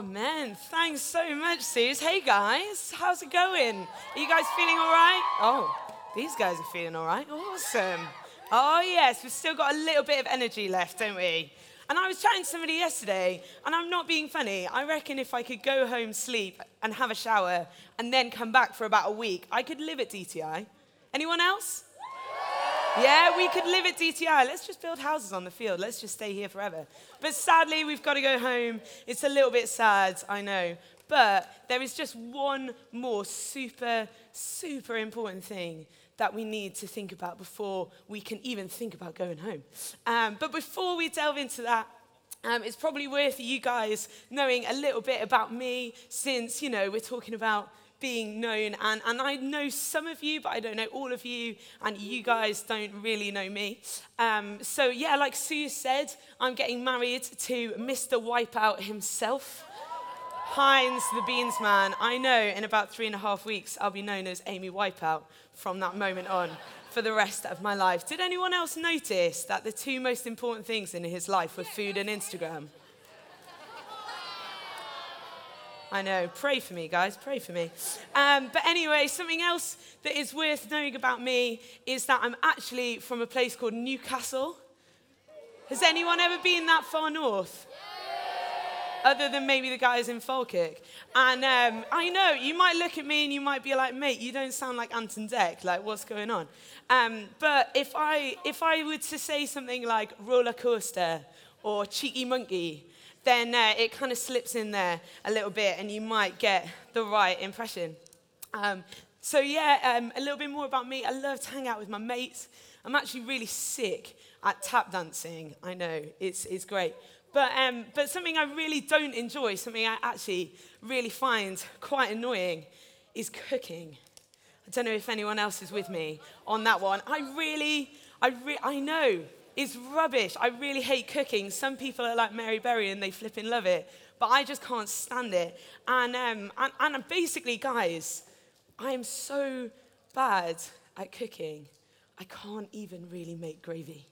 Oh, Amen. Thanks so much, Suze. Hey, guys. How's it going? Are you guys feeling all right? Oh, these guys are feeling all right. Awesome. Oh, yes. We've still got a little bit of energy left, don't we? And I was chatting to somebody yesterday, and I'm not being funny. I reckon if I could go home, sleep, and have a shower, and then come back for about a week, I could live at DTI. Anyone else? Yeah, we could live at DTI. Let's just build houses on the field. Let's just stay here forever. But sadly, we've got to go home. It's a little bit sad, I know. But there is just one more super, super important thing that we need to think about before we can even think about going home. Um, but before we delve into that, um, it's probably worth you guys knowing a little bit about me since, you know, we're talking about being known. And, and I know some of you, but I don't know all of you, and you guys don't really know me. Um, so, yeah, like Sue said, I'm getting married to Mr. Wipeout himself. Heinz, the Beans Man. I know in about three and a half weeks, I'll be known as Amy Wipeout from that moment on for the rest of my life. Did anyone else notice that the two most important things in his life were food and Instagram? I know. Pray for me, guys. Pray for me. Um, but anyway, something else that is worth knowing about me is that I'm actually from a place called Newcastle. Has anyone ever been that far north? Other than maybe the guys in Falkirk. And um, I know, you might look at me and you might be like, mate, you don't sound like Ant and Dec. Like, what's going on? Um, but if I, if I were to say something like roller coaster or cheeky monkey, then uh, it kind of slips in there a little bit and you might get the right impression. Um, so, yeah, um, a little bit more about me. I love to hang out with my mates. I'm actually really sick at tap dancing. I know, it's, it's great. But, um, but something I really don't enjoy, something I actually really find quite annoying, is cooking. I don't know if anyone else is with me on that one. I really, I, re- I know it's rubbish. I really hate cooking. Some people are like Mary Berry and they flipping love it, but I just can't stand it. And, um, and, and basically, guys, I am so bad at cooking, I can't even really make gravy.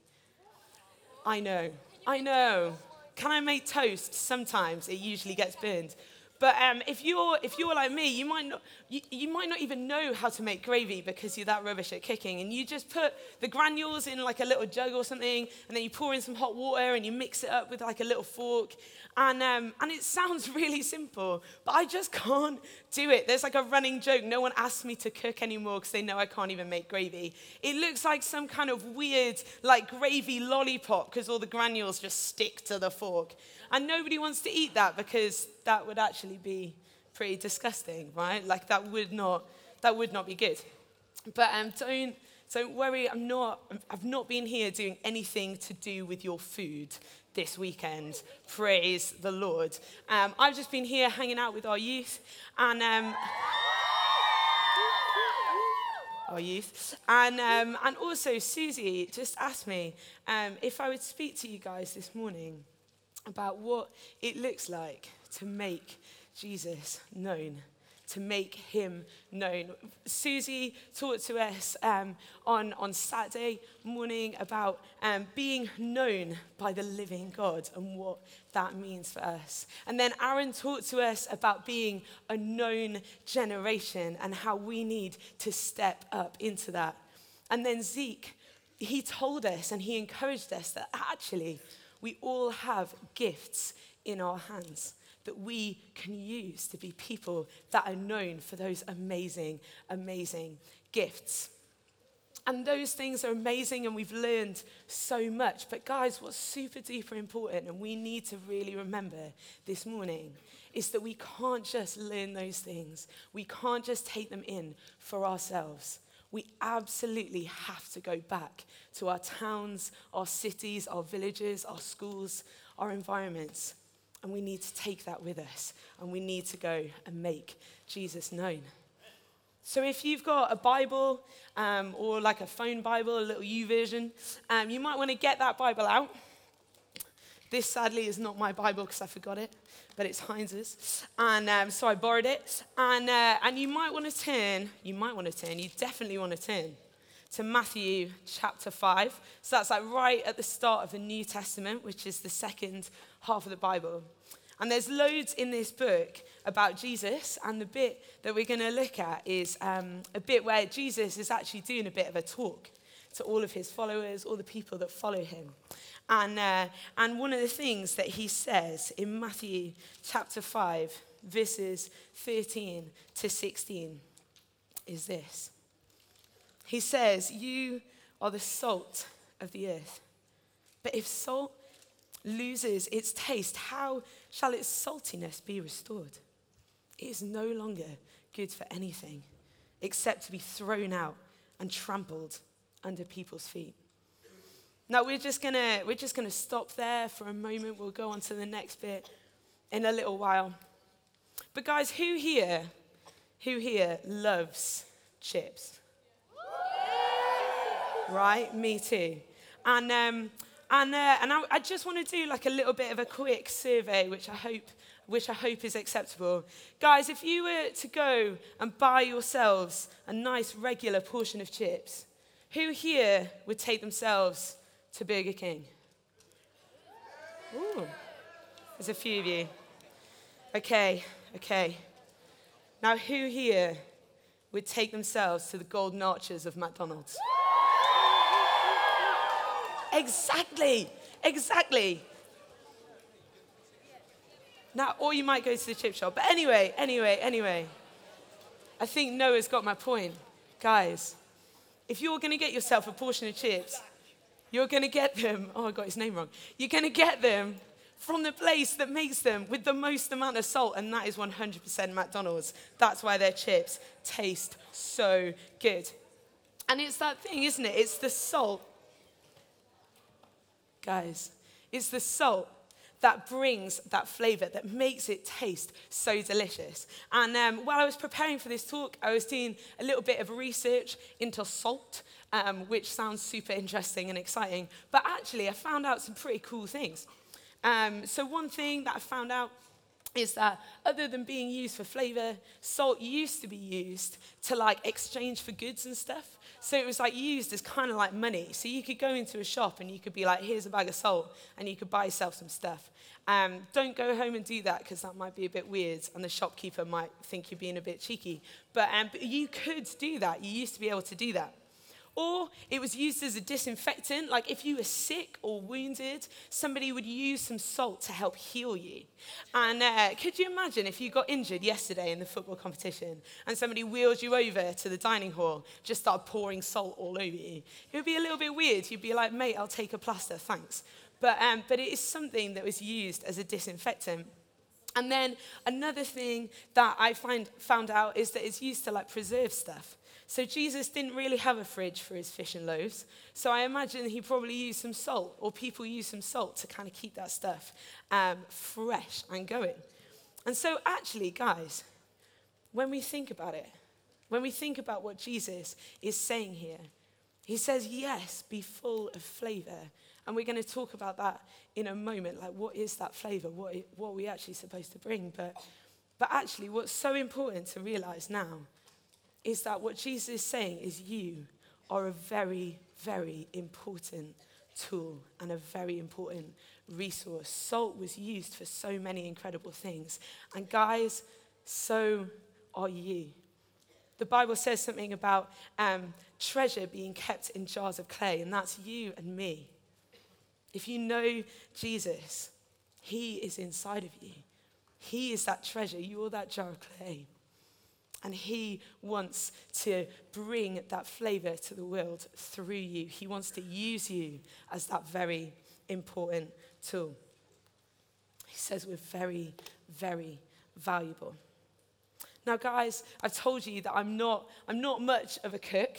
I know, I know. Can I make toast? Sometimes it usually gets burned. But um, if, you're, if you're like me, you might, not, you, you might not even know how to make gravy because you're that rubbish at cooking. And you just put the granules in like a little jug or something, and then you pour in some hot water and you mix it up with like a little fork. And, um, and it sounds really simple, but I just can't do it. There's like a running joke. No one asks me to cook anymore because they know I can't even make gravy. It looks like some kind of weird, like gravy lollipop because all the granules just stick to the fork. And nobody wants to eat that because that would actually be pretty disgusting, right? Like that would not, that would not be good. But um, don't, don't worry, I'm not, I've not been here doing anything to do with your food this weekend. Praise the Lord. Um, I've just been here hanging out with our youth and. Um, our youth. And, um, and also, Susie just asked me um, if I would speak to you guys this morning about what it looks like to make Jesus known, to make him known. Susie talked to us um, on, on Saturday morning about um, being known by the living God and what that means for us. And then Aaron talked to us about being a known generation and how we need to step up into that. And then Zeke, he told us and he encouraged us that actually, we all have gifts in our hands that we can use to be people that are known for those amazing, amazing gifts. And those things are amazing, and we've learned so much. But, guys, what's super duper important, and we need to really remember this morning, is that we can't just learn those things. We can't just take them in for ourselves we absolutely have to go back to our towns, our cities, our villages, our schools, our environments. And we need to take that with us. And we need to go and make Jesus known. So if you've got a Bible um, or like a phone Bible, a little YouVersion, um, you might want to get that Bible out. This sadly is not my Bible because I forgot it but it's Heinz's. And um, so I borrowed it. And, uh, and you might want to turn, you might want to turn, you definitely want to turn to Matthew chapter 5. So that's like right at the start of the New Testament, which is the second half of the Bible. And there's loads in this book about Jesus, and the bit that we're going to look at is um, a bit where Jesus is actually doing a bit of a talk to all of his followers, all the people that follow him. And, uh, and one of the things that he says in Matthew chapter 5, verses 13 to 16, is this He says, You are the salt of the earth. But if salt loses its taste, how shall its saltiness be restored? It is no longer good for anything except to be thrown out and trampled under people's feet. Now we're just gonna we're just gonna stop there for a moment. We'll go on to the next bit in a little while. But guys, who here, who here loves chips? Right, me too. And um, and uh, and I, I just want to do like a little bit of a quick survey, which I hope which I hope is acceptable. Guys, if you were to go and buy yourselves a nice regular portion of chips, who here would take themselves to Burger King? Ooh, there's a few of you. Okay, okay. Now, who here would take themselves to the golden arches of McDonald's? Exactly, exactly. Now, or you might go to the chip shop. But anyway, anyway, anyway. I think Noah's got my point. Guys, if you're going to get yourself a portion of chips, you're going to get them, oh, I got his name wrong. You're going to get them from the place that makes them with the most amount of salt, and that is 100% McDonald's. That's why their chips taste so good. And it's that thing, isn't it? It's the salt. Guys, it's the salt that brings that flavor, that makes it taste so delicious. And um, while I was preparing for this talk, I was doing a little bit of research into salt, um, which sounds super interesting and exciting. But actually, I found out some pretty cool things. Um, so, one thing that I found out is that other than being used for flavor, salt used to be used to like exchange for goods and stuff. So it was like used as kind of like money. So you could go into a shop and you could be like, here's a bag of salt, and you could buy yourself some stuff. Um, don't go home and do that because that might be a bit weird and the shopkeeper might think you're being a bit cheeky. But, um, but you could do that. You used to be able to do that. Or it was used as a disinfectant, like if you were sick or wounded, somebody would use some salt to help heal you. And uh, could you imagine if you got injured yesterday in the football competition and somebody wheeled you over to the dining hall, just started pouring salt all over you? It would be a little bit weird. You'd be like, mate, I'll take a plaster, thanks. But, um, but it is something that was used as a disinfectant. And then another thing that I find, found out is that it's used to like preserve stuff. So Jesus didn't really have a fridge for his fish and loaves. So I imagine he probably used some salt, or people used some salt to kind of keep that stuff um, fresh and going. And so, actually, guys, when we think about it, when we think about what Jesus is saying here, he says, Yes, be full of flavor. And we're going to talk about that in a moment. Like, what is that flavor? What, what are we actually supposed to bring? But, but actually, what's so important to realize now is that what Jesus is saying is you are a very, very important tool and a very important resource. Salt was used for so many incredible things. And guys, so are you. The Bible says something about um, treasure being kept in jars of clay, and that's you and me. If you know Jesus, He is inside of you. He is that treasure. You're that jar of clay. And he wants to bring that flavor to the world through you. He wants to use you as that very important tool. He says we're very, very valuable. Now, guys, I've told you that I'm not, I'm not much of a cook.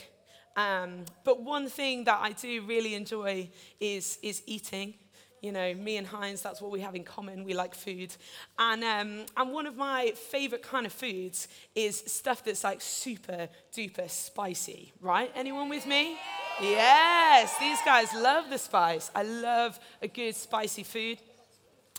Um, but one thing that I do really enjoy is, is eating. You know, me and Heinz, that's what we have in common. We like food. And, um, and one of my favorite kind of foods is stuff that's like super duper spicy, right? Anyone with me? Yes, these guys love the spice. I love a good spicy food.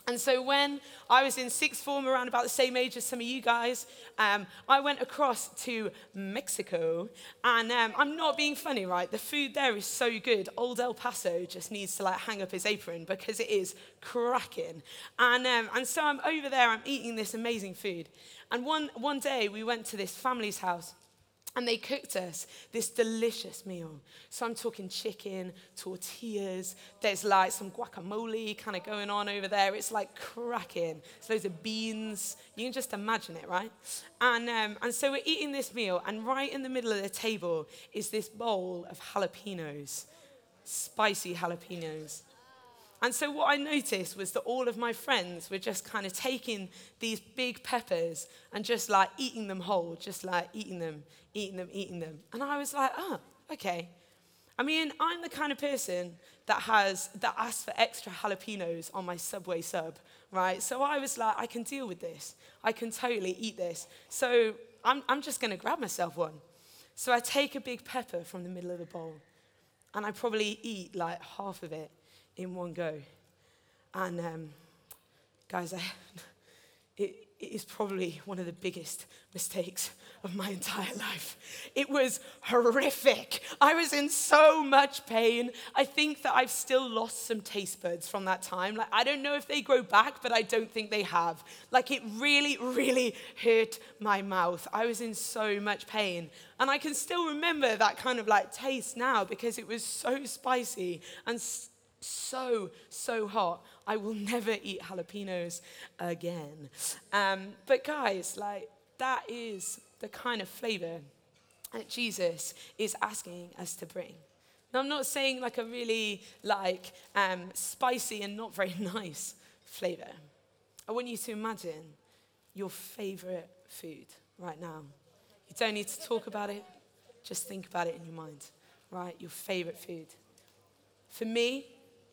And so when I was in sixth form, around about the same age as some of you guys, um, I went across to Mexico. And um, I'm not being funny, right? The food there is so good. Old El Paso just needs to like hang up his apron because it is cracking. And, um, and so I'm over there, I'm eating this amazing food. And one, one day we went to this family's house. And they cooked us this delicious meal. So I'm talking chicken, tortillas, there's like some guacamole kind of going on over there. It's like cracking. So those are beans. You can just imagine it, right? And, um, and so we're eating this meal, and right in the middle of the table is this bowl of jalapenos, spicy jalapenos. And so what I noticed was that all of my friends were just kind of taking these big peppers and just like eating them whole, just like eating them, eating them, eating them. And I was like, oh, okay. I mean, I'm the kind of person that has that asks for extra jalapenos on my Subway sub, right? So I was like, I can deal with this. I can totally eat this. So I'm, I'm just going to grab myself one. So I take a big pepper from the middle of the bowl, and I probably eat like half of it in one go. And um, guys, I, it, it is probably one of the biggest mistakes of my entire life. It was horrific. I was in so much pain. I think that I've still lost some taste buds from that time. Like, I don't know if they grow back, but I don't think they have. Like, it really, really hurt my mouth. I was in so much pain. And I can still remember that kind of like taste now because it was so spicy and so, so hot. I will never eat jalapenos again. Um, but guys, like, that is the kind of flavor that Jesus is asking us to bring. Now, I'm not saying like a really like um, spicy and not very nice flavor. I want you to imagine your favorite food right now. You don't need to talk about it, just think about it in your mind, right? Your favorite food. For me,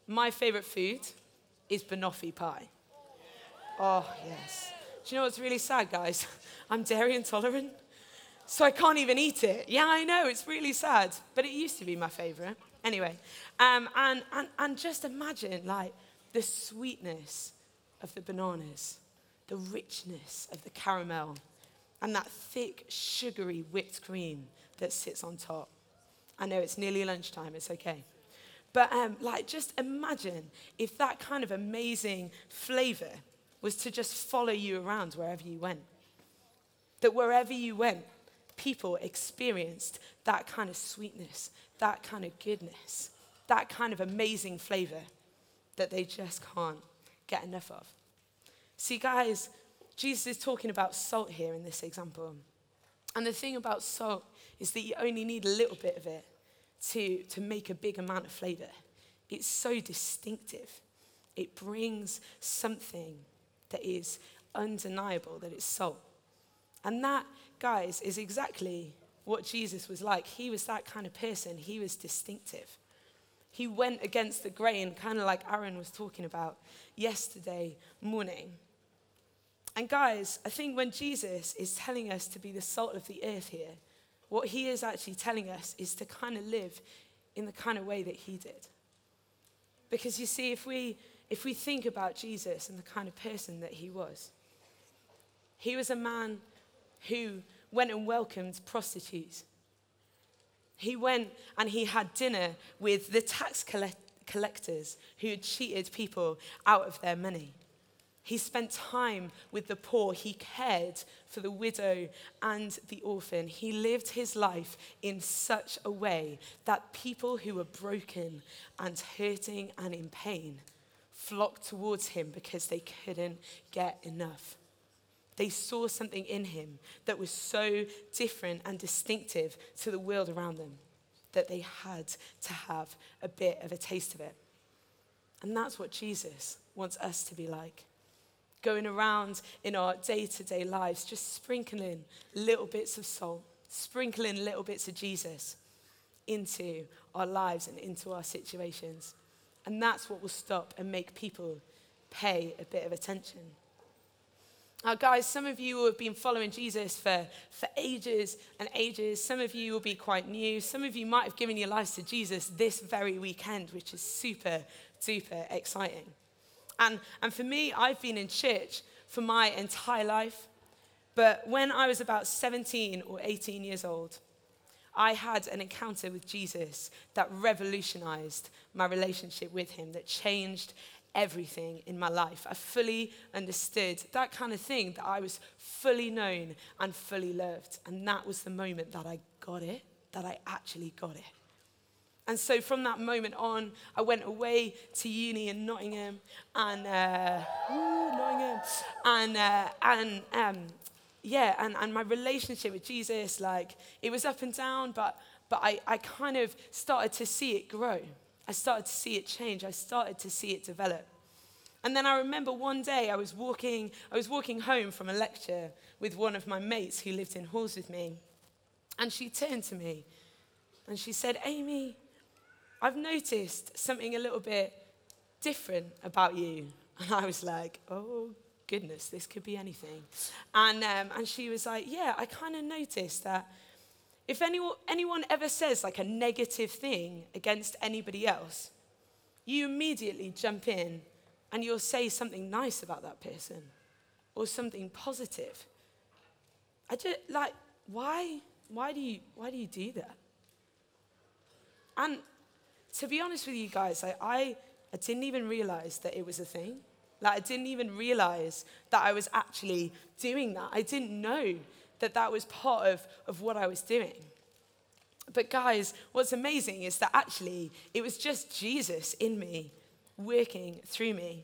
my favorite food is banoffee pie. Oh, yes. Do you know what's really sad, guys? I'm dairy intolerant, so I can't even eat it. Yeah, I know, it's really sad, but it used to be my favorite. Anyway, um, and, and, and just imagine, like, the sweetness of the bananas, the richness of the caramel, and that thick, sugary whipped cream that sits on top. I know it's nearly lunchtime, it's okay. But um, like, just imagine if that kind of amazing flavor was to just follow you around wherever you went. That wherever you went, people experienced that kind of sweetness, that kind of goodness, that kind of amazing flavor that they just can't get enough of. See, guys, Jesus is talking about salt here in this example. And the thing about salt is that you only need a little bit of it to, to make a big amount of flavor. It's so distinctive. It brings something that is undeniable, that it's salt. And that, guys, is exactly what Jesus was like. He was that kind of person, he was distinctive. He went against the grain, kind of like Aaron was talking about yesterday morning. And guys, I think when Jesus is telling us to be the salt of the earth here, what he is actually telling us is to kind of live in the kind of way that he did. Because you see, if we, if we think about Jesus and the kind of person that he was, he was a man who went and welcomed prostitutes. He went and he had dinner with the tax collectors who had cheated people out of their money. He spent time with the poor. He cared for the widow and the orphan. He lived his life in such a way that people who were broken and hurting and in pain flocked towards him because they couldn't get enough. They saw something in him that was so different and distinctive to the world around them that they had to have a bit of a taste of it. And that's what Jesus wants us to be like going around in our day to day lives, just sprinkling little bits of salt, sprinkling little bits of Jesus into our lives and into our situations. And that's what will stop and make people pay a bit of attention. Now, guys, some of you have been following Jesus for, for ages and ages. Some of you will be quite new. Some of you might have given your lives to Jesus this very weekend, which is super, super exciting. And, and for me, I've been in church for my entire life. But when I was about 17 or 18 years old, I had an encounter with Jesus that revolutionized my relationship with him, that changed everything in my life. I fully understood that kind of thing, that I was fully known and fully loved. And that was the moment that I got it, that I actually got it. And so from that moment on, I went away to uni in Nottingham, and uh, Nottingham, and uh, and um, yeah, and, and my relationship with Jesus, like it was up and down, but but I, I kind of started to see it grow. I started to see it change. I started to see it develop. And then I remember one day I was walking, I was walking home from a lecture with one of my mates who lived in halls with me. And she turned to me and she said, Amy, I've noticed something a little bit different about you. And I was like, oh, goodness, this could be anything. And, um, and she was like, yeah, I kind of noticed that if anyone, anyone ever says like a negative thing against anybody else, you immediately jump in and you'll say something nice about that person or something positive. I just like, why? Why do you, why do, you do that? And to be honest with you guys, I, I, didn't even realize that it was a thing. Like, I didn't even realize that I was actually doing that. I didn't know that that was part of, of what I was doing. But, guys, what's amazing is that actually it was just Jesus in me, working through me.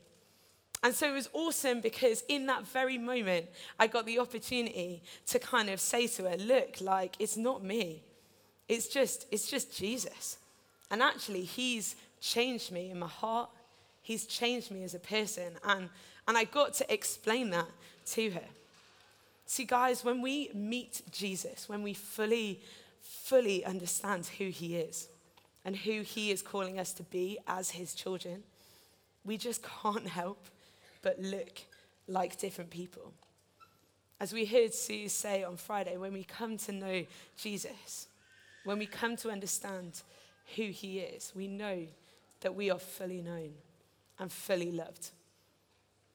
And so it was awesome because in that very moment, I got the opportunity to kind of say to her, look, like, it's not me. It's just, it's just Jesus. And actually, He's changed me in my heart. He's changed me as a person. And, and I got to explain that to her. See, guys, when we meet Jesus, when we fully, fully understand who He is and who He is calling us to be as His children, we just can't help but look like different people. As we heard Sue say on Friday, when we come to know Jesus, when we come to understand who He is, we know that we are fully known and fully loved.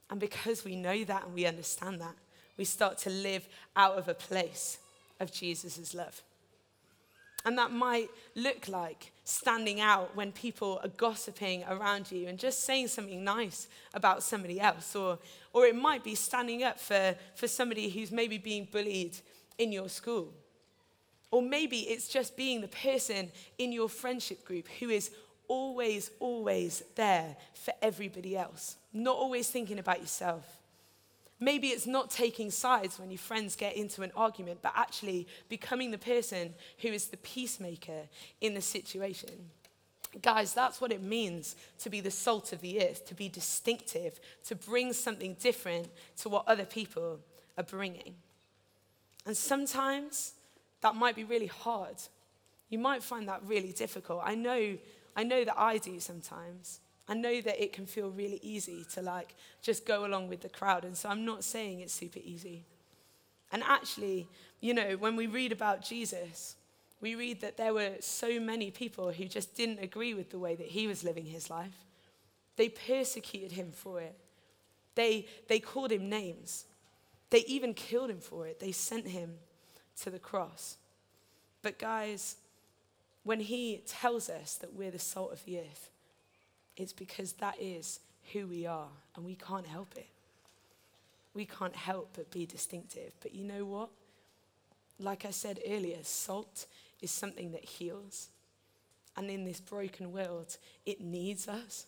And because we know that and we understand that, we start to live out of a place of Jesus' love. And that might look like standing out when people are gossiping around you and just saying something nice about somebody else. Or, or it might be standing up for, for somebody who's maybe being bullied in your school. Or maybe it's just being the person in your friendship group who is always, always there for everybody else, not always thinking about yourself. Maybe it's not taking sides when your friends get into an argument, but actually becoming the person who is the peacemaker in the situation. Guys, that's what it means to be the salt of the earth, to be distinctive, to bring something different to what other people are bringing. And sometimes that might be really hard. You might find that really difficult. I know, I know that I do sometimes. I know that it can feel really easy to like just go along with the crowd. And so I'm not saying it's super easy. And actually, you know, when we read about Jesus, we read that there were so many people who just didn't agree with the way that he was living his life. They persecuted him for it. They, they called him names. They even killed him for it. They sent him to the cross. But, guys, when he tells us that we're the salt of the earth, it's because that is who we are, and we can't help it. We can't help but be distinctive. But you know what? Like I said earlier, salt is something that heals. And in this broken world, it needs us.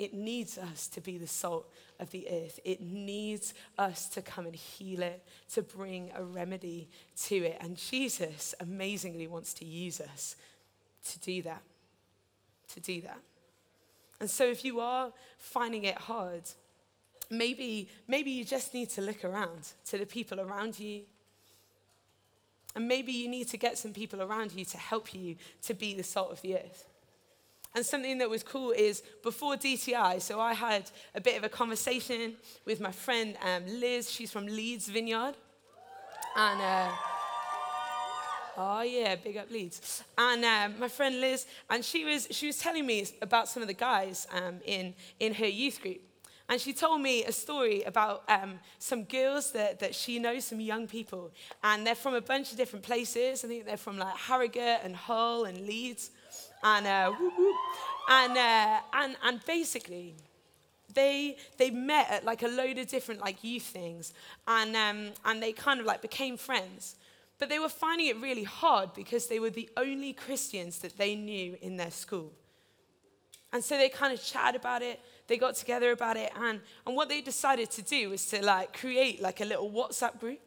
It needs us to be the salt of the earth. It needs us to come and heal it, to bring a remedy to it. And Jesus amazingly wants to use us to do that. To do that. And so if you are finding it hard, maybe, maybe you just need to look around to the people around you. And maybe you need to get some people around you to help you to be the salt of the earth. And something that was cool is before DTI, so I had a bit of a conversation with my friend um, Liz. She's from Leeds Vineyard. And, uh, oh yeah, big up Leeds. And um, my friend Liz, and she was, she was telling me about some of the guys um, in, in her youth group. And she told me a story about um, some girls that, that she knows, some young people. And they're from a bunch of different places. I think they're from like Harrogate and Hull and Leeds. And, uh, whoop, whoop. and, uh, and, and basically, they, they met at like a load of different like youth things. And, um, and they kind of like became friends. But they were finding it really hard because they were the only Christians that they knew in their school. And so they kind of chatted about it they got together about it and, and what they decided to do was to like create like a little whatsapp group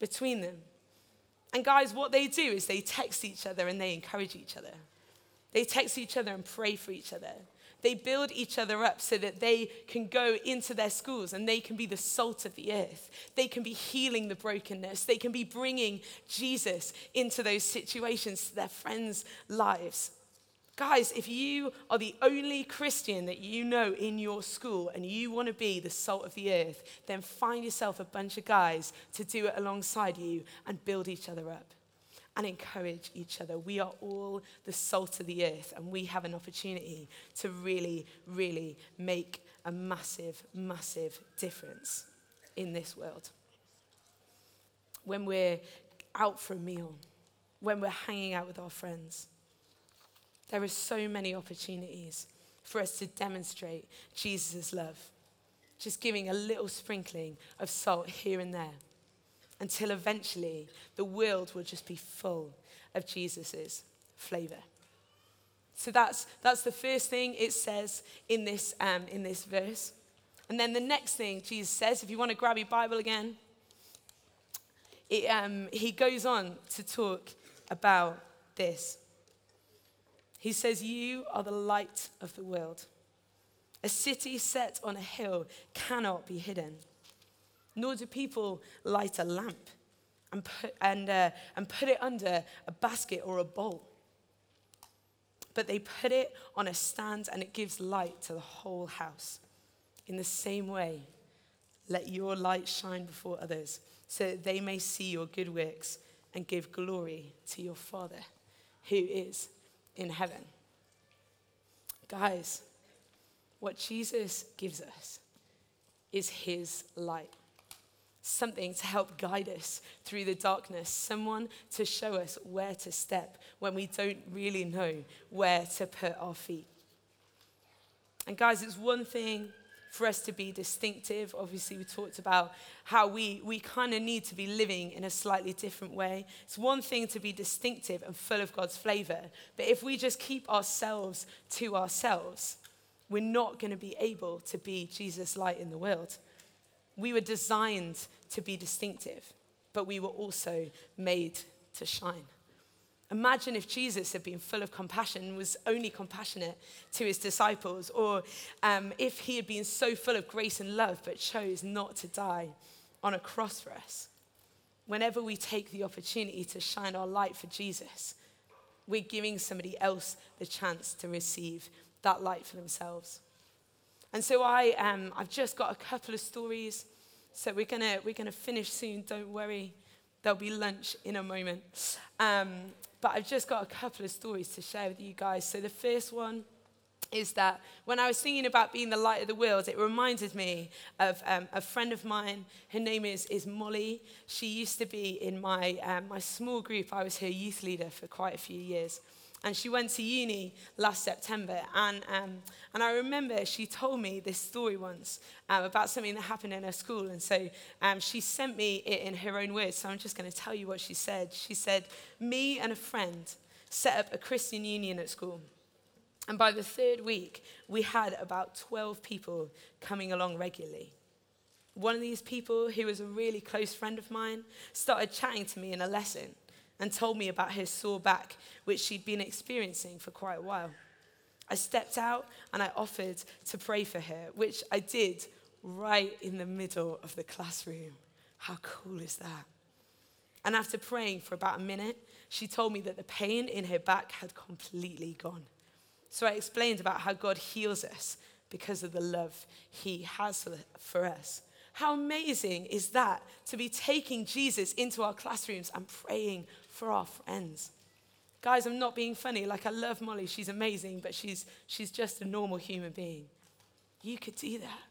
between them and guys what they do is they text each other and they encourage each other they text each other and pray for each other they build each other up so that they can go into their schools and they can be the salt of the earth. They can be healing the brokenness. They can be bringing Jesus into those situations to their friends' lives. Guys, if you are the only Christian that you know in your school and you want to be the salt of the earth, then find yourself a bunch of guys to do it alongside you and build each other up and encourage each other. We are all the salt of the earth and we have an opportunity to really, really make a massive, massive difference in this world. When we're out for a meal, when we're hanging out with our friends there are so many opportunities for us to demonstrate Jesus' love. Just giving a little sprinkling of salt here and there until eventually the world will just be full of Jesus' flavor. So that's, that's the first thing it says in this, um, in this verse. And then the next thing Jesus says, if you want to grab your Bible again, it, um, he goes on to talk about this. He says, You are the light of the world. A city set on a hill cannot be hidden. Nor do people light a lamp and put, and, uh, and put it under a basket or a bowl. But they put it on a stand and it gives light to the whole house. In the same way, let your light shine before others so that they may see your good works and give glory to your Father who is in heaven. Guys, what Jesus gives us is his light. Something to help guide us through the darkness, someone to show us where to step when we don't really know where to put our feet. And, guys, it's one thing for us to be distinctive. Obviously, we talked about how we, we kind of need to be living in a slightly different way. It's one thing to be distinctive and full of God's flavor, but if we just keep ourselves to ourselves, we're not going to be able to be Jesus' light in the world. We were designed to be distinctive, but we were also made to shine. Imagine if Jesus had been full of compassion, was only compassionate to his disciples, or um, if he had been so full of grace and love but chose not to die on a cross for us. Whenever we take the opportunity to shine our light for Jesus, we're giving somebody else the chance to receive that light for themselves. And so I, um, I've just got a couple of stories. So we're gonna we're gonna finish soon. Don't worry, there'll be lunch in a moment. Um, but I've just got a couple of stories to share with you guys. So the first one is that when I was thinking about being the light of the world, it reminded me of um, a friend of mine. Her name is, is Molly. She used to be in my, um, my small group. I was her youth leader for quite a few years. And she went to uni last September. And, um, and I remember she told me this story once um, about something that happened in her school. And so um, she sent me it in her own words. So I'm just going to tell you what she said. She said, Me and a friend set up a Christian union at school. And by the third week, we had about 12 people coming along regularly. One of these people, who was a really close friend of mine, started chatting to me in a lesson and told me about her sore back, which she'd been experiencing for quite a while. I stepped out and I offered to pray for her, which I did right in the middle of the classroom. How cool is that? And after praying for about a minute, she told me that the pain in her back had completely gone. So I explained about how God heals us because of the love he has for us. How amazing is that to be taking Jesus into our classrooms and praying for our friends. Guys, I'm not being funny. Like, I love Molly. She's amazing, but she's, she's just a normal human being. You could do that.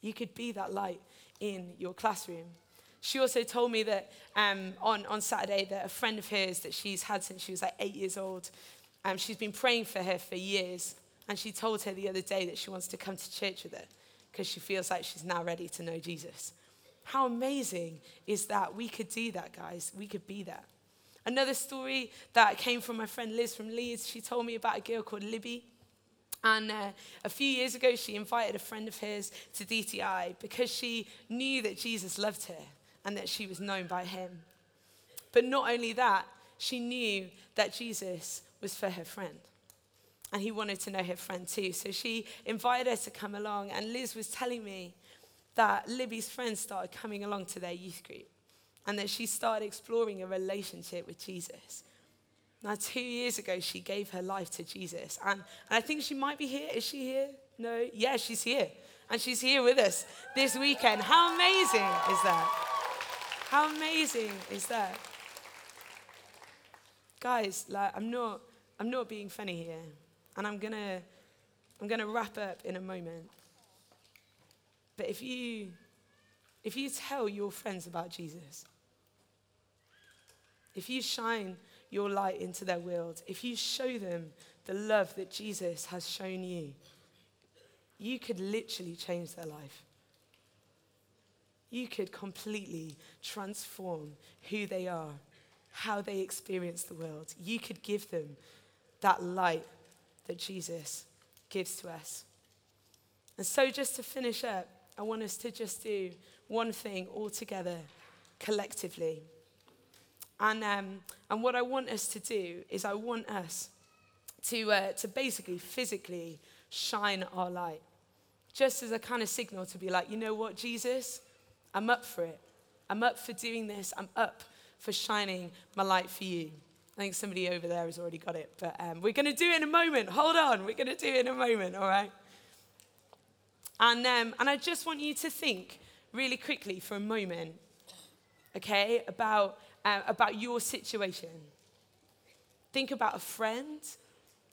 You could be that light in your classroom. She also told me that um, on, on Saturday that a friend of hers that she's had since she was like eight years old, um, she's been praying for her for years. And she told her the other day that she wants to come to church with her because she feels like she's now ready to know Jesus. How amazing is that? We could do that, guys. We could be that. Another story that came from my friend Liz from Leeds, she told me about a girl called Libby. And uh, a few years ago, she invited a friend of hers to DTI because she knew that Jesus loved her and that she was known by him. But not only that, she knew that Jesus was for her friend. And he wanted to know her friend too. So she invited her to come along. And Liz was telling me that Libby's friends started coming along to their youth group and that she started exploring a relationship with Jesus. Now, two years ago, she gave her life to Jesus. And, and I think she might be here. Is she here? No? Yeah, she's here. And she's here with us this weekend. How amazing is that? How amazing is that? Guys, like, I'm not, I'm not being funny here. And I'm going to I'm going to wrap up in a moment. But if you, if you tell your friends about Jesus, if you shine your light into their world, if you show them the love that Jesus has shown you, you could literally change their life. You could completely transform who they are, how they experience the world. You could give them that light that Jesus gives to us. And so, just to finish up, I want us to just do one thing all together, collectively. And, um, and what I want us to do is, I want us to, uh, to basically physically shine our light. Just as a kind of signal to be like, you know what, Jesus, I'm up for it. I'm up for doing this. I'm up for shining my light for you. I think somebody over there has already got it, but um, we're going to do it in a moment. Hold on, we're going to do it in a moment, all right? And, um, and I just want you to think really quickly for a moment, okay, about uh, about your situation. Think about a friend.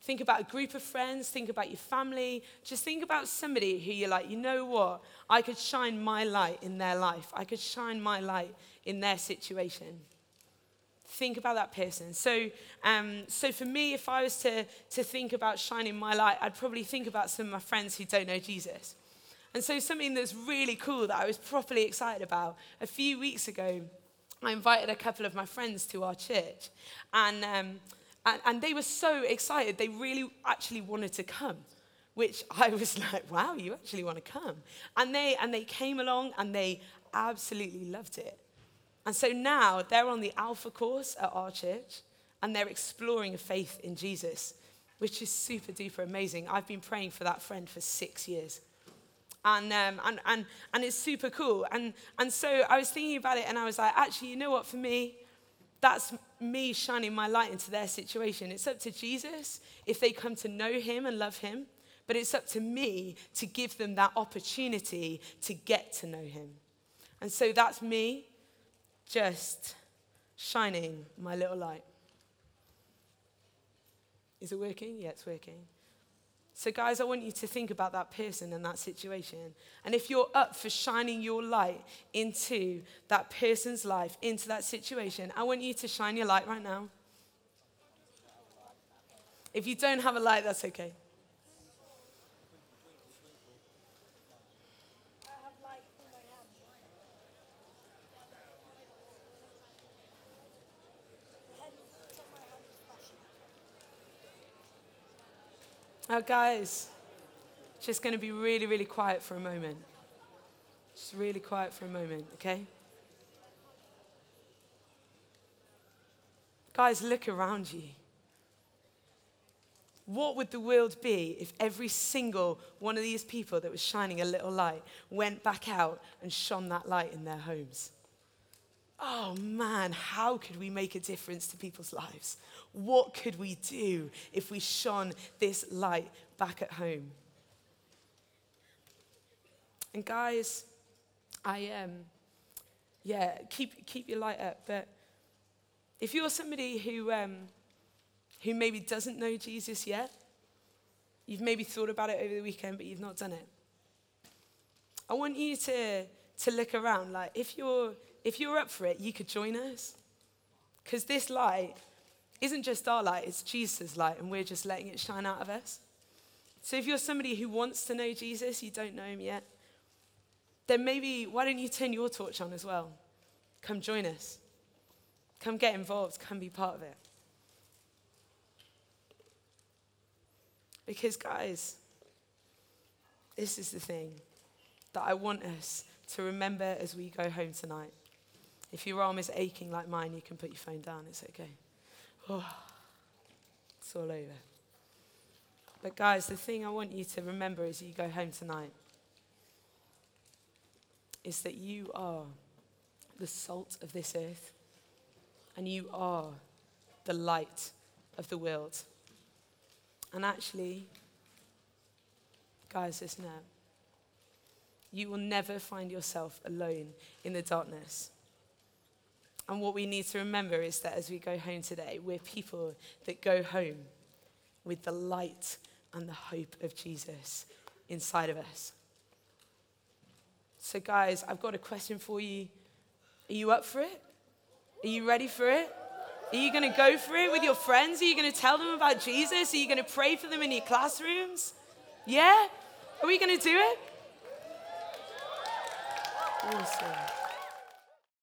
Think about a group of friends. Think about your family. Just think about somebody who you're like, you know what? I could shine my light in their life. I could shine my light in their situation. Think about that person. So, um, so for me, if I was to, to think about shining my light, I'd probably think about some of my friends who don't know Jesus. And so, something that's really cool that I was properly excited about a few weeks ago I invited a couple of my friends to our church, and, um, and, and they were so excited. They really actually wanted to come, which I was like, wow, you actually want to come. And they, and they came along and they absolutely loved it. And so now they're on the Alpha course at our church, and they're exploring faith in Jesus, which is super duper amazing. I've been praying for that friend for six years. And, um, and, and, and it's super cool. And, and so I was thinking about it and I was like, actually, you know what, for me, that's me shining my light into their situation. It's up to Jesus if they come to know him and love him, but it's up to me to give them that opportunity to get to know him. And so that's me just shining my little light. Is it working? Yeah, it's working. So, guys, I want you to think about that person and that situation. And if you're up for shining your light into that person's life, into that situation, I want you to shine your light right now. If you don't have a light, that's okay. Now, guys, just going to be really, really quiet for a moment. Just really quiet for a moment, okay? Guys, look around you. What would the world be if every single one of these people that was shining a little light went back out and shone that light in their homes? Oh man, how could we make a difference to people's lives? What could we do if we shone this light back at home? And guys, I um, yeah, keep keep your light up. But if you're somebody who um, who maybe doesn't know Jesus yet, you've maybe thought about it over the weekend, but you've not done it. I want you to, to look around. Like, if you're, if you're up for it, you could join us. Because this light isn't just our light, it's Jesus' light, and we're just letting it shine out of us. So if you're somebody who wants to know Jesus, you don't know him yet, then maybe why don't you turn your torch on as well? Come join us. Come get involved. Come be part of it. Because, guys, this is the thing that I want us to remember as we go home tonight. If your arm is aching like mine, you can put your phone down. It's okay. Oh, it's all over. But, guys, the thing I want you to remember as you go home tonight is that you are the salt of this earth and you are the light of the world. And actually, guys, listen now. You will never find yourself alone in the darkness. And what we need to remember is that as we go home today, we're people that go home with the light and the hope of Jesus inside of us. So, guys, I've got a question for you. Are you up for it? Are you ready for it? Are you going to go for it with your friends? Are you going to tell them about Jesus? Are you going to pray for them in your classrooms? Yeah? Are we going to do it? Awesome.